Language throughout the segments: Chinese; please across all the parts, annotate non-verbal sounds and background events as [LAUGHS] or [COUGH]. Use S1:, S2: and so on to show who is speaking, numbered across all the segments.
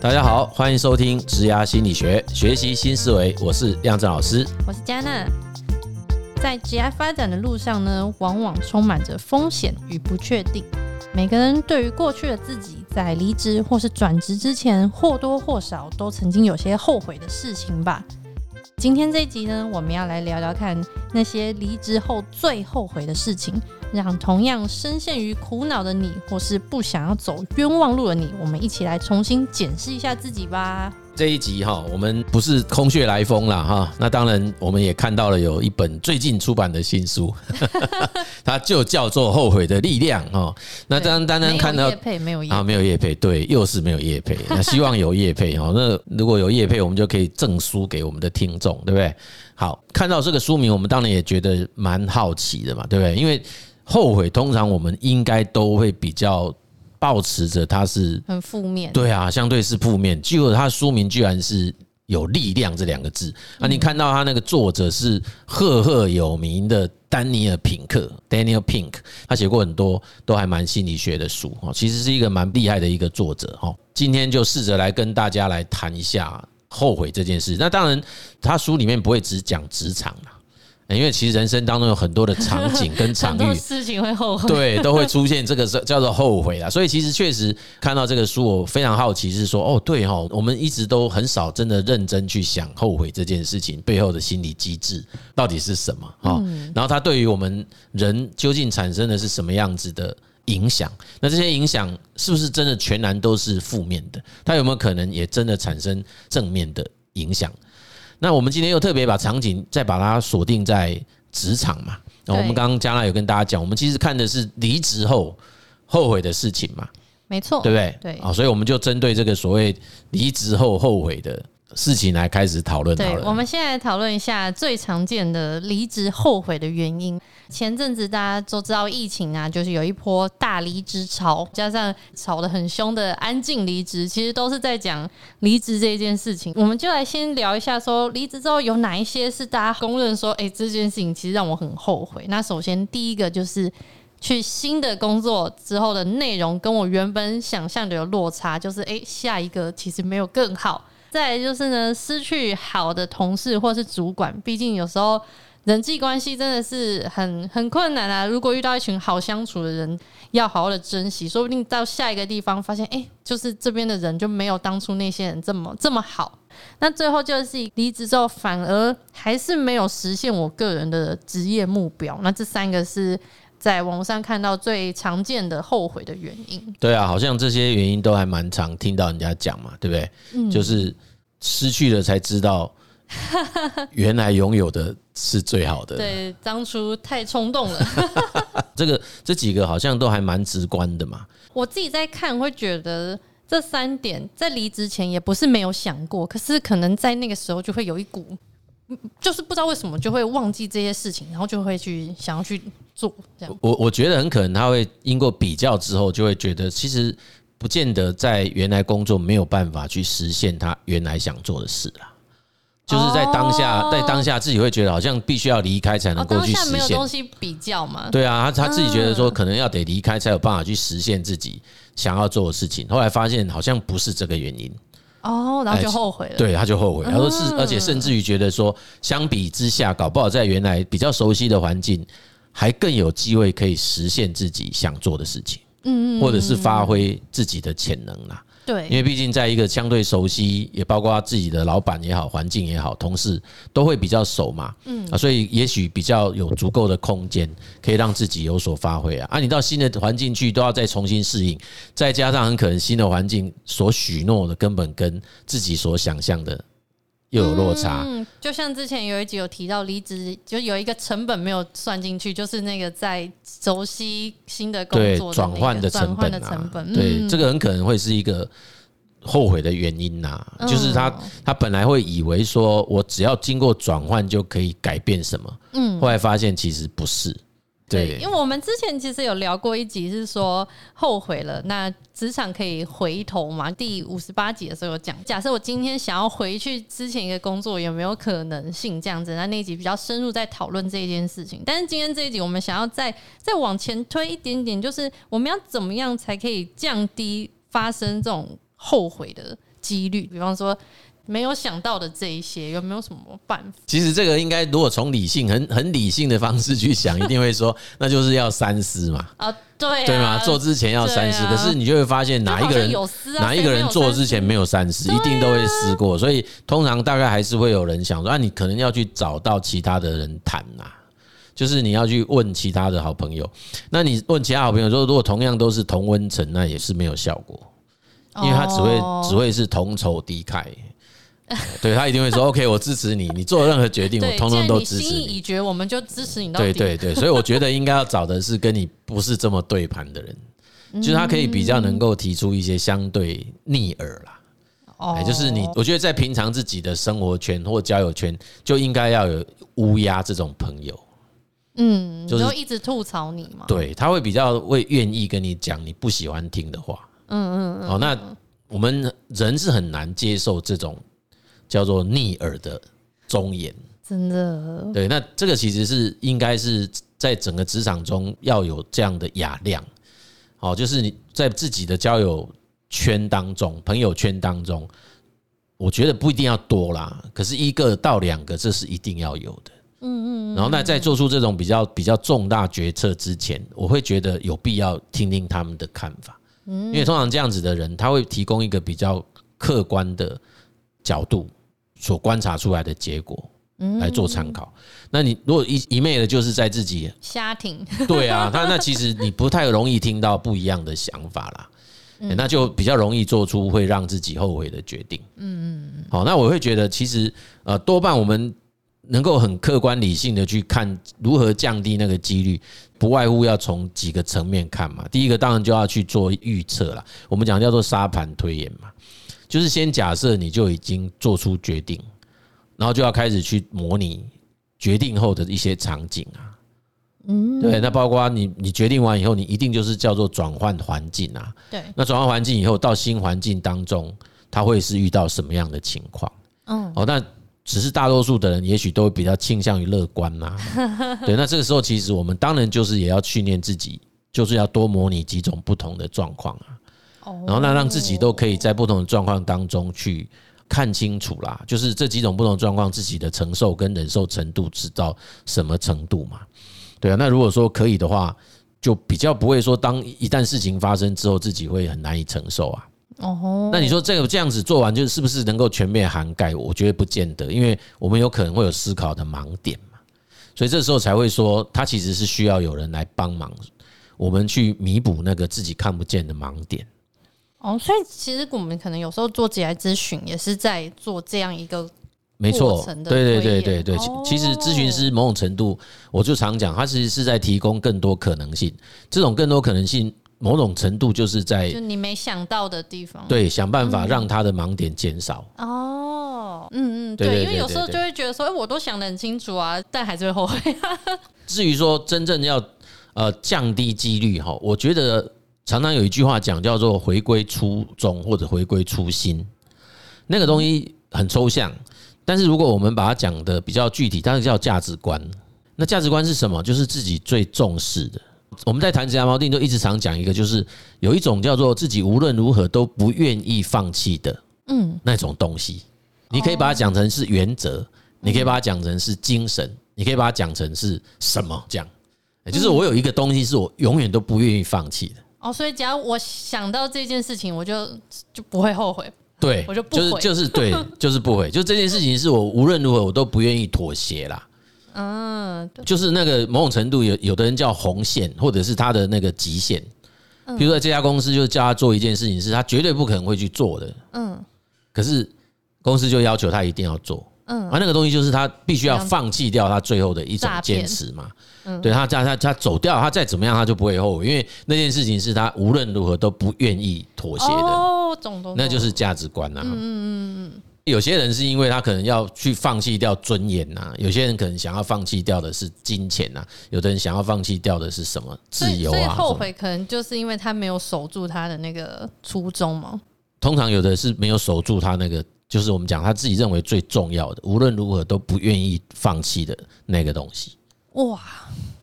S1: 大家好，欢迎收听职涯心理学，学习新思维。我是亮震老师，
S2: 我是嘉娜。在职涯发展的路上呢，往往充满着风险与不确定。每个人对于过去的自己，在离职或是转职之前，或多或少都曾经有些后悔的事情吧。今天这一集呢，我们要来聊聊看那些离职后最后悔的事情。让同样深陷于苦恼的你，或是不想要走冤枉路的你，我们一起来重新检视一下自己吧。
S1: 这一集哈，我们不是空穴来风啦哈。那当然，我们也看到了有一本最近出版的新书，[LAUGHS] 它就叫做《后悔的力量》哈。那当然，单单看到
S2: 没有业配
S1: 啊，没有叶配，对，又是没有叶配。[LAUGHS] 那希望有叶配哈。那如果有叶配，我们就可以赠书给我们的听众，对不对？好，看到这个书名，我们当然也觉得蛮好奇的嘛，对不对？因为后悔，通常我们应该都会比较抱持着它是
S2: 很负面，
S1: 对啊，相对是负面。结果它的书名居然是有力量这两个字啊！你看到他那个作者是赫赫有名的丹尼尔·品克 （Daniel Pink），他写过很多都还蛮心理学的书哦，其实是一个蛮厉害的一个作者哦。今天就试着来跟大家来谈一下后悔这件事。那当然，他书里面不会只讲职场啦。因为其实人生当中有很多的场景跟场域，[LAUGHS]
S2: 事情会后悔，
S1: 对，都会出现这个叫做后悔啦。所以其实确实看到这个书，我非常好奇，是说哦，对哈，我们一直都很少真的认真去想后悔这件事情背后的心理机制到底是什么哈。然后它对于我们人究竟产生的是什么样子的影响？那这些影响是不是真的全然都是负面的？它有没有可能也真的产生正面的影响？那我们今天又特别把场景再把它锁定在职场嘛？我们刚刚嘉那有跟大家讲，我们其实看的是离职后后悔的事情嘛？
S2: 没错，
S1: 对不对？
S2: 对
S1: 啊，所以我们就针对这个所谓离职后后悔的。事情来开始讨论。
S2: 对，我们现在来讨论一下最常见的离职后悔的原因。前阵子大家都知道疫情啊，就是有一波大离职潮，加上吵得很凶的安静离职，其实都是在讲离职这件事情。我们就来先聊一下，说离职之后有哪一些是大家公认说，哎，这件事情其实让我很后悔。那首先第一个就是去新的工作之后的内容跟我原本想象的有落差，就是哎，下一个其实没有更好。再来就是呢，失去好的同事或是主管，毕竟有时候人际关系真的是很很困难啊。如果遇到一群好相处的人，要好好的珍惜，说不定到下一个地方发现，哎，就是这边的人就没有当初那些人这么这么好。那最后就是离职之后，反而还是没有实现我个人的职业目标。那这三个是在网上看到最常见的后悔的原因。
S1: 对啊，好像这些原因都还蛮常听到人家讲嘛，对不对？嗯，就是。失去了才知道，[LAUGHS] 原来拥有的是最好的。
S2: 对，当初太冲动了。[LAUGHS]
S1: 这个这几个好像都还蛮直观的嘛。
S2: 我自己在看会觉得这三点在离职前也不是没有想过，可是可能在那个时候就会有一股，就是不知道为什么就会忘记这些事情，然后就会去想要去做这样。
S1: 我我觉得很可能他会经过比较之后，就会觉得其实。不见得在原来工作没有办法去实现他原来想做的事啦，就是在当下，在当下自己会觉得好像必须要离开才能够去实现。
S2: 东西比较嘛？
S1: 对啊，他他自己觉得说可能要得离开才有办法去实现自己想要做的事情。后来发现好像不是这个原因
S2: 哦，然后就后悔了。
S1: 对，他就后悔。他说是，而且甚至于觉得说，相比之下，搞不好在原来比较熟悉的环境，还更有机会可以实现自己想做的事情。嗯，或者是发挥自己的潜能啦。
S2: 对，
S1: 因为毕竟在一个相对熟悉，也包括他自己的老板也好，环境也好，同事都会比较熟嘛。嗯啊，所以也许比较有足够的空间，可以让自己有所发挥啊。啊，你到新的环境去，都要再重新适应，再加上很可能新的环境所许诺的根本跟自己所想象的。又有落差，
S2: 嗯，就像之前有一集有提到离职，就有一个成本没有算进去，就是那个在熟悉新的工作转换的成本啊，
S1: 对，这个很可能会是一个后悔的原因呐，就是他他本来会以为说我只要经过转换就可以改变什么，嗯，后来发现其实不是。对，
S2: 因为我们之前其实有聊过一集，是说后悔了，那职场可以回头嘛？第五十八集的时候有讲，假设我今天想要回去之前一个工作，有没有可能性这样子？那那一集比较深入在讨论这件事情。但是今天这一集，我们想要再再往前推一点点，就是我们要怎么样才可以降低发生这种后悔的几率？比方说。没有想到的这一些，有没有什么办法？
S1: 其实这个应该，如果从理性、很很理性的方式去想，一定会说，那就是要三思嘛。
S2: 啊，对，
S1: 对吗？做之前要三思。可是你就会发现，哪一个人哪一个人做之前没有三思，一定都会思过。所以通常大概还是会有人想说，啊，你可能要去找到其他的人谈呐，就是你要去问其他的好朋友。那你问其他好朋友说，如果同样都是同温层，那也是没有效果，因为他只会只会是同仇敌忾。[LAUGHS] 对，他一定会说：“OK，我支持你，你做任何决定，我通通都支持你。”
S2: 心意已决，我们就支持你到底。
S1: 对对对，所以我觉得应该要找的是跟你不是这么对盘的人，[LAUGHS] 就是他可以比较能够提出一些相对逆耳啦。哦，就是你，我觉得在平常自己的生活圈或交友圈，就应该要有乌鸦这种朋友。
S2: 嗯，就是一直吐槽你嘛。
S1: 对，他会比较会愿意跟你讲你不喜欢听的话。嗯嗯嗯。哦，那我们人是很难接受这种。叫做逆耳的忠言，
S2: 真的
S1: 对。那这个其实是应该是在整个职场中要有这样的雅量，哦，就是你在自己的交友圈当中、朋友圈当中，我觉得不一定要多啦，可是一个到两个这是一定要有的。嗯嗯。然后那在做出这种比较比较重大决策之前，我会觉得有必要听听他们的看法，因为通常这样子的人，他会提供一个比较客观的角度。所观察出来的结果来做参考。那你如果一一昧的就是在自己
S2: 瞎听，
S1: 对啊，那那其实你不太容易听到不一样的想法啦，那就比较容易做出会让自己后悔的决定。嗯嗯嗯。好，那我会觉得其实呃多半我们能够很客观理性的去看如何降低那个几率，不外乎要从几个层面看嘛。第一个当然就要去做预测啦，我们讲叫做沙盘推演嘛。就是先假设你就已经做出决定，然后就要开始去模拟决定后的一些场景啊，嗯，对，那包括你你决定完以后，你一定就是叫做转换环境啊，对，那转换环境以后到新环境当中，他会是遇到什么样的情况？嗯，哦，那只是大多数的人也许都会比较倾向于乐观嘛，[LAUGHS] 对，那这个时候其实我们当然就是也要训练自己，就是要多模拟几种不同的状况啊。然后，那让自己都可以在不同的状况当中去看清楚啦，就是这几种不同状况，自己的承受跟忍受程度知道什么程度嘛？对啊，那如果说可以的话，就比较不会说，当一旦事情发生之后，自己会很难以承受啊。哦，那你说这个这样子做完，就是不是能够全面涵盖？我觉得不见得，因为我们有可能会有思考的盲点嘛，所以这时候才会说，他其实是需要有人来帮忙，我们去弥补那个自己看不见的盲点。
S2: 哦，所以其实我们可能有时候做职业咨询，也是在做这样一个
S1: 没错，对对对对对。其实咨询师某种程度，我就常讲，他其实是在提供更多可能性。这种更多可能性，某种程度就是在
S2: 就你没想到的地方，
S1: 对，想办法让他的盲点减少。
S2: 哦，嗯嗯，对，因为有时候就会觉得说，哎，我都想得很清楚啊，但还是会后悔。[LAUGHS]
S1: 至于说真正要呃降低几率哈，我觉得。常常有一句话讲叫做“回归初衷”或者“回归初心”，那个东西很抽象，但是如果我们把它讲的比较具体，它是叫价值观。那价值观是什么？就是自己最重视的。我们在谈职涯锚定都一直常讲一个，就是有一种叫做自己无论如何都不愿意放弃的，嗯，那种东西。你可以把它讲成是原则，你可以把它讲成是精神，你可以把它讲成是什么？这样，就是我有一个东西是我永远都不愿意放弃的。
S2: 哦，所以只要我想到这件事情，我就就不会后悔。
S1: 对，
S2: 我就不
S1: 就是就是对，[LAUGHS] 就是不悔。就这件事情是我无论如何我都不愿意妥协啦。嗯，就是那个某种程度有有的人叫红线，或者是他的那个极限。比如说这家公司就叫他做一件事情，是他绝对不可能会去做的。嗯，可是公司就要求他一定要做。嗯，而那个东西就是他必须要放弃掉他最后的一种坚持嘛。嗯，对他，他他他走掉，他再怎么样他就不会后悔，因为那件事情是他无论如何都不愿意妥协的。哦，懂懂，那就是价值观啊。嗯嗯嗯。有些人是因为他可能要去放弃掉尊严呐，有些人可能想要放弃掉的是金钱呐，有的人想要放弃掉的是什么自由啊？
S2: 后悔可能就是因为他没有守住他的那个初衷嘛。
S1: 通常有的是没有守住他那个。就是我们讲他自己认为最重要的，无论如何都不愿意放弃的那个东西。
S2: 哇，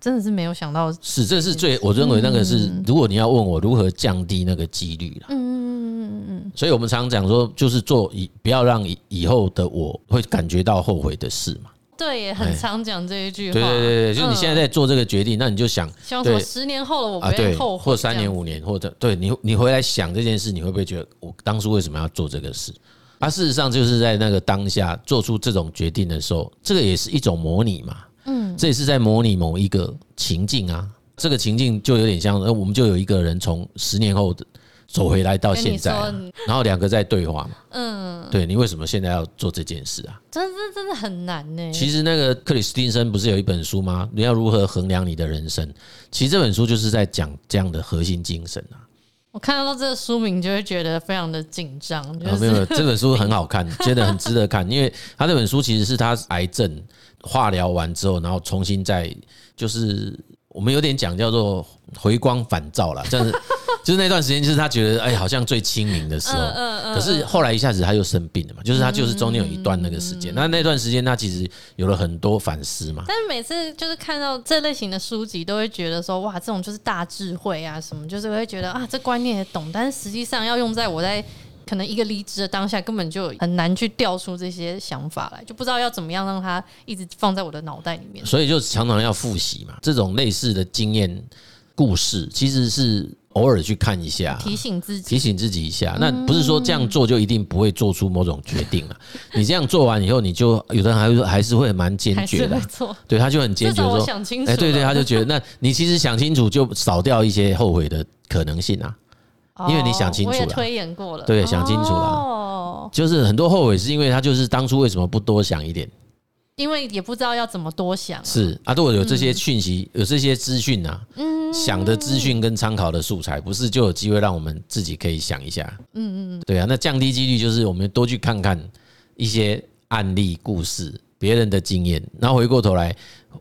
S2: 真的是没有想到，
S1: 是这是最我认为那个是，如果你要问我如何降低那个几率了，嗯嗯嗯嗯嗯，所以我们常常讲说，就是做以不要让以以后的我会感觉到后悔的事嘛。
S2: 对，也很常讲这一句话。
S1: 对对对对，就是你现在在做这个决定，那你就想，
S2: 希望说十年后了我不要后悔，
S1: 或三年五年，或者对你你回来想这件事，你会不会觉得我当初为什么要做这个事？啊，事实上就是在那个当下做出这种决定的时候，这个也是一种模拟嘛。嗯，这也是在模拟某一个情境啊。这个情境就有点像，呃，我们就有一个人从十年后的走回来到现在，然后两个在对话嘛。嗯，对，你为什么现在要做这件事啊？
S2: 真的真的很难呢。
S1: 其实那个克里斯汀森不是有一本书吗？你要如何衡量你的人生？其实这本书就是在讲这样的核心精神啊。
S2: 我看到这个书名就会觉得非常的紧张。
S1: 没有没有，这本书很好看，[LAUGHS] 真的很值得看，因为他这本书其实是他癌症化疗完之后，然后重新再就是。我们有点讲叫做回光返照了，这样子 [LAUGHS] 就是那段时间，就是他觉得哎，好像最清明的时候。可是后来一下子他又生病了嘛，就是他就是中间有一段那个时间，那那段时间他其实有了很多反思嘛。
S2: 但是每次就是看到这类型的书籍，都会觉得说哇，这种就是大智慧啊，什么就是会觉得啊，这观念也懂，但是实际上要用在我在。可能一个离职的当下，根本就很难去调出这些想法来，就不知道要怎么样让它一直放在我的脑袋里面。
S1: 所以就常常要复习嘛，这种类似的经验故事，其实是偶尔去看一下，
S2: 提醒自己，
S1: 提醒自己一下。那不是说这样做就一定不会做出某种决定了。你这样做完以后，你就有的人还会还是会蛮坚决的，对，他就很坚决说，哎，对对，他就觉得，那你其实想清楚，就少掉一些后悔的可能性啊。因为你想清楚了，我也
S2: 推演过了，
S1: 对，想清楚了，就是很多后悔是因为他就是当初为什么不多想一点？
S2: 因为也不知道要怎么多想。
S1: 是啊，如果有这些讯息，有这些资讯啊，嗯，想的资讯跟参考的素材，不是就有机会让我们自己可以想一下？嗯嗯，对啊，那降低几率就是我们多去看看一些案例故事、别人的经验，然后回过头来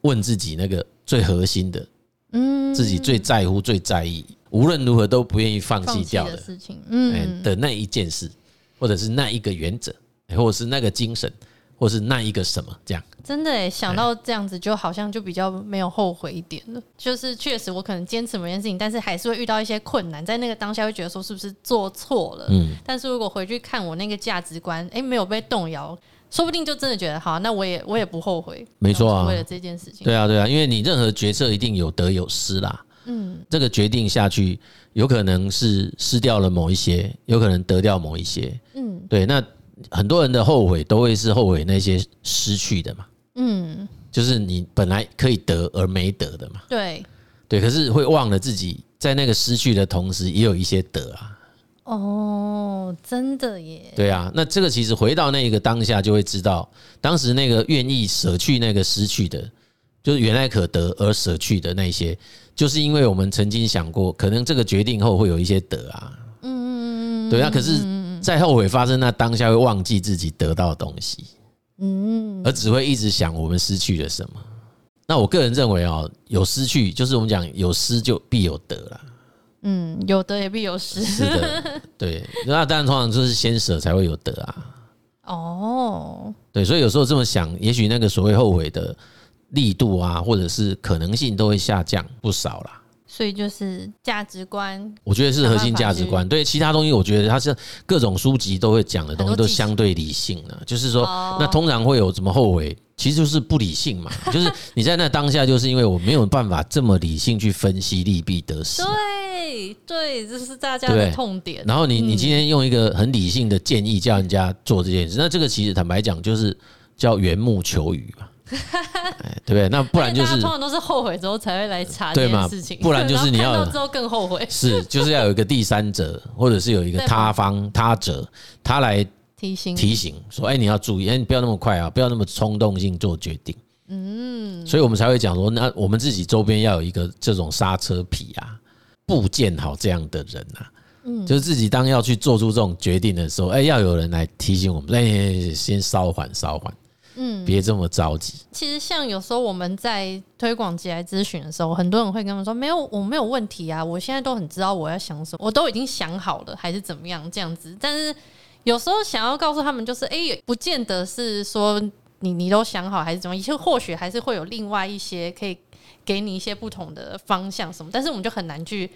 S1: 问自己那个最核心的，嗯，自己最在乎、最在意。无论如何都不愿意放弃掉的事情，嗯，的那一件事，或者是那一个原则，或者是那个精神，或是那一个什么，这样
S2: 真的诶，想到这样子，就好像就比较没有后悔一点了。就是确实，我可能坚持某件事情，但是还是会遇到一些困难，在那个当下会觉得说是不是做错了，嗯。但是如果回去看我那个价值观，诶，没有被动摇，说不定就真的觉得好，那我也我也不后悔，
S1: 没错啊，
S2: 为了这件事情，
S1: 对啊对啊，因为你任何决策一定有得有失啦。嗯，这个决定下去，有可能是失掉了某一些，有可能得掉某一些。嗯，对，那很多人的后悔都会是后悔那些失去的嘛。嗯，就是你本来可以得而没得的嘛。
S2: 对，
S1: 对，可是会忘了自己在那个失去的同时，也有一些得啊。
S2: 哦，真的耶。
S1: 对啊，那这个其实回到那个当下，就会知道当时那个愿意舍去那个失去的。就是原来可得而舍去的那些，就是因为我们曾经想过，可能这个决定后会有一些得啊，嗯嗯嗯，对啊。可是，在后悔发生那当下，会忘记自己得到的东西，嗯，而只会一直想我们失去了什么。那我个人认为啊，有失去，就是我们讲有失就必有得啦。
S2: 嗯，有得也必有失。
S1: 是的，[LAUGHS] 对。那当然，通常就是先舍才会有得啊。
S2: 哦，
S1: 对，所以有时候这么想，也许那个所谓后悔的。力度啊，或者是可能性都会下降不少啦。
S2: 所以就是价值观，
S1: 我觉得是核心价值观。对其他东西，我觉得它是各种书籍都会讲的东西都相对理性的。就是说，那通常会有什么后悔，其实就是不理性嘛。[LAUGHS] 就是你在那当下，就是因为我没有办法这么理性去分析利弊得失。
S2: 对对，这是大家的痛点。
S1: 然后你你今天用一个很理性的建议叫人家做这件事，那这个其实坦白讲就是叫缘木求鱼嘛。对不对？那不然就是
S2: 通常都是后悔之后才会来查这件事情，
S1: 不然就是你要 [LAUGHS]
S2: 之后更后悔。[LAUGHS]
S1: 是，就是要有一个第三者，或者是有一个他方他者，他来提醒提醒说：“哎，你要注意，哎，你不要那么快啊，不要那么冲动性做决定。”嗯，所以我们才会讲说，那我们自己周边要有一个这种刹车皮啊，部件好这样的人啊，嗯，就是自己当要去做出这种决定的时候，哎，要有人来提醒我们，哎，先稍缓稍缓。嗯，别这么着急。
S2: 其实像有时候我们在推广及来咨询的时候，很多人会跟我们说：“没有，我没有问题啊，我现在都很知道我要想什么，我都已经想好了，还是怎么样这样子。”但是有时候想要告诉他们，就是哎，不见得是说你你都想好还是怎么样，就或许还是会有另外一些可以给你一些不同的方向什么。但是我们就很难去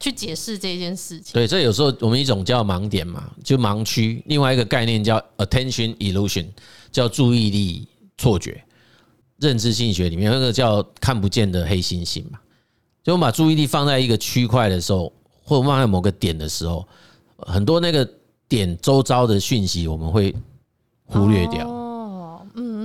S2: 去解释这件事情。
S1: 对，这有时候我们一种叫盲点嘛，就盲区；另外一个概念叫 attention illusion，叫注意力错觉。认知心理学里面那个叫看不见的黑猩猩嘛，就我们把注意力放在一个区块的时候，或放在某个点的时候，很多那个点周遭的讯息我们会忽略掉。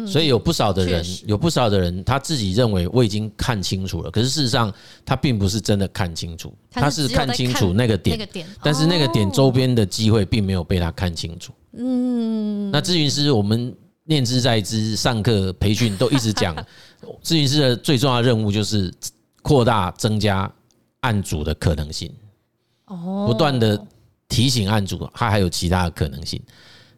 S1: 所以有不少的人，有不少的人他自己认为我已经看清楚了，可是事实上他并不是真的看清楚，他是看清楚那个点，但是那个点周边的机会并没有被他看清楚。嗯。那咨询师我们。念兹在之，上课培训都一直讲，[LAUGHS] 咨询师的最重要的任务就是扩大增加案主的可能性，不断的提醒案主，他还有其他的可能性。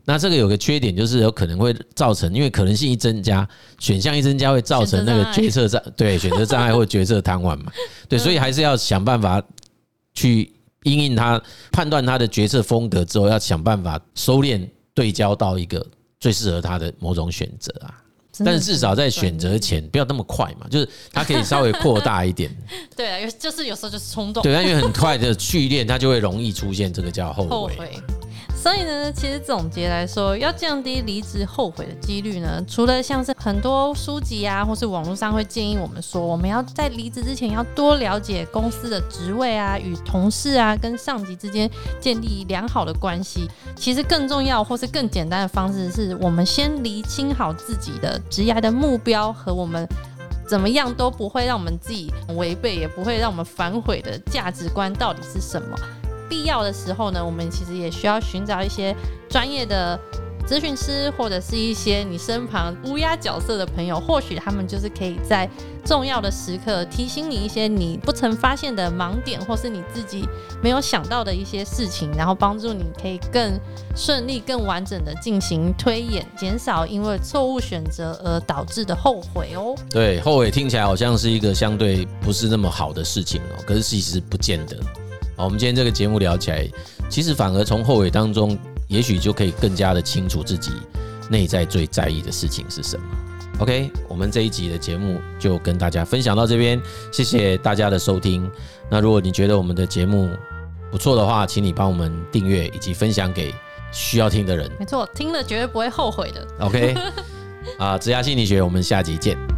S1: 那这个有个缺点，就是有可能会造成，因为可能性一增加，选项一增加，会造成那个决策障，对选择障碍或决策瘫痪嘛。[LAUGHS] 对，所以还是要想办法去因应他判断他的决策风格之后，要想办法收敛对焦到一个。最适合他的某种选择啊，但是至少在选择前不要那么快嘛，就是它可以稍微扩大一点。[LAUGHS]
S2: 对啊，有就是有时候就是冲动。
S1: 对，因为很快的去练，它就会容易出现这个叫后悔。
S2: 所以呢，其实总结来说，要降低离职后悔的几率呢，除了像是很多书籍啊，或是网络上会建议我们说，我们要在离职之前要多了解公司的职位啊，与同事啊，跟上级之间建立良好的关系。其实更重要或是更简单的方式，是我们先厘清好自己的职业的目标和我们怎么样都不会让我们自己违背，也不会让我们反悔的价值观到底是什么。必要的时候呢，我们其实也需要寻找一些专业的咨询师，或者是一些你身旁乌鸦角色的朋友，或许他们就是可以在重要的时刻提醒你一些你不曾发现的盲点，或是你自己没有想到的一些事情，然后帮助你可以更顺利、更完整的进行推演，减少因为错误选择而导致的后悔哦。
S1: 对，后悔听起来好像是一个相对不是那么好的事情哦，可是其实不见得。好，我们今天这个节目聊起来，其实反而从后悔当中，也许就可以更加的清楚自己内在最在意的事情是什么。OK，我们这一集的节目就跟大家分享到这边，谢谢大家的收听。那如果你觉得我们的节目不错的话，请你帮我们订阅以及分享给需要听的人。
S2: 没错，听了绝对不会后悔的。
S1: OK，[LAUGHS] 啊，职涯心理学，我们下集见。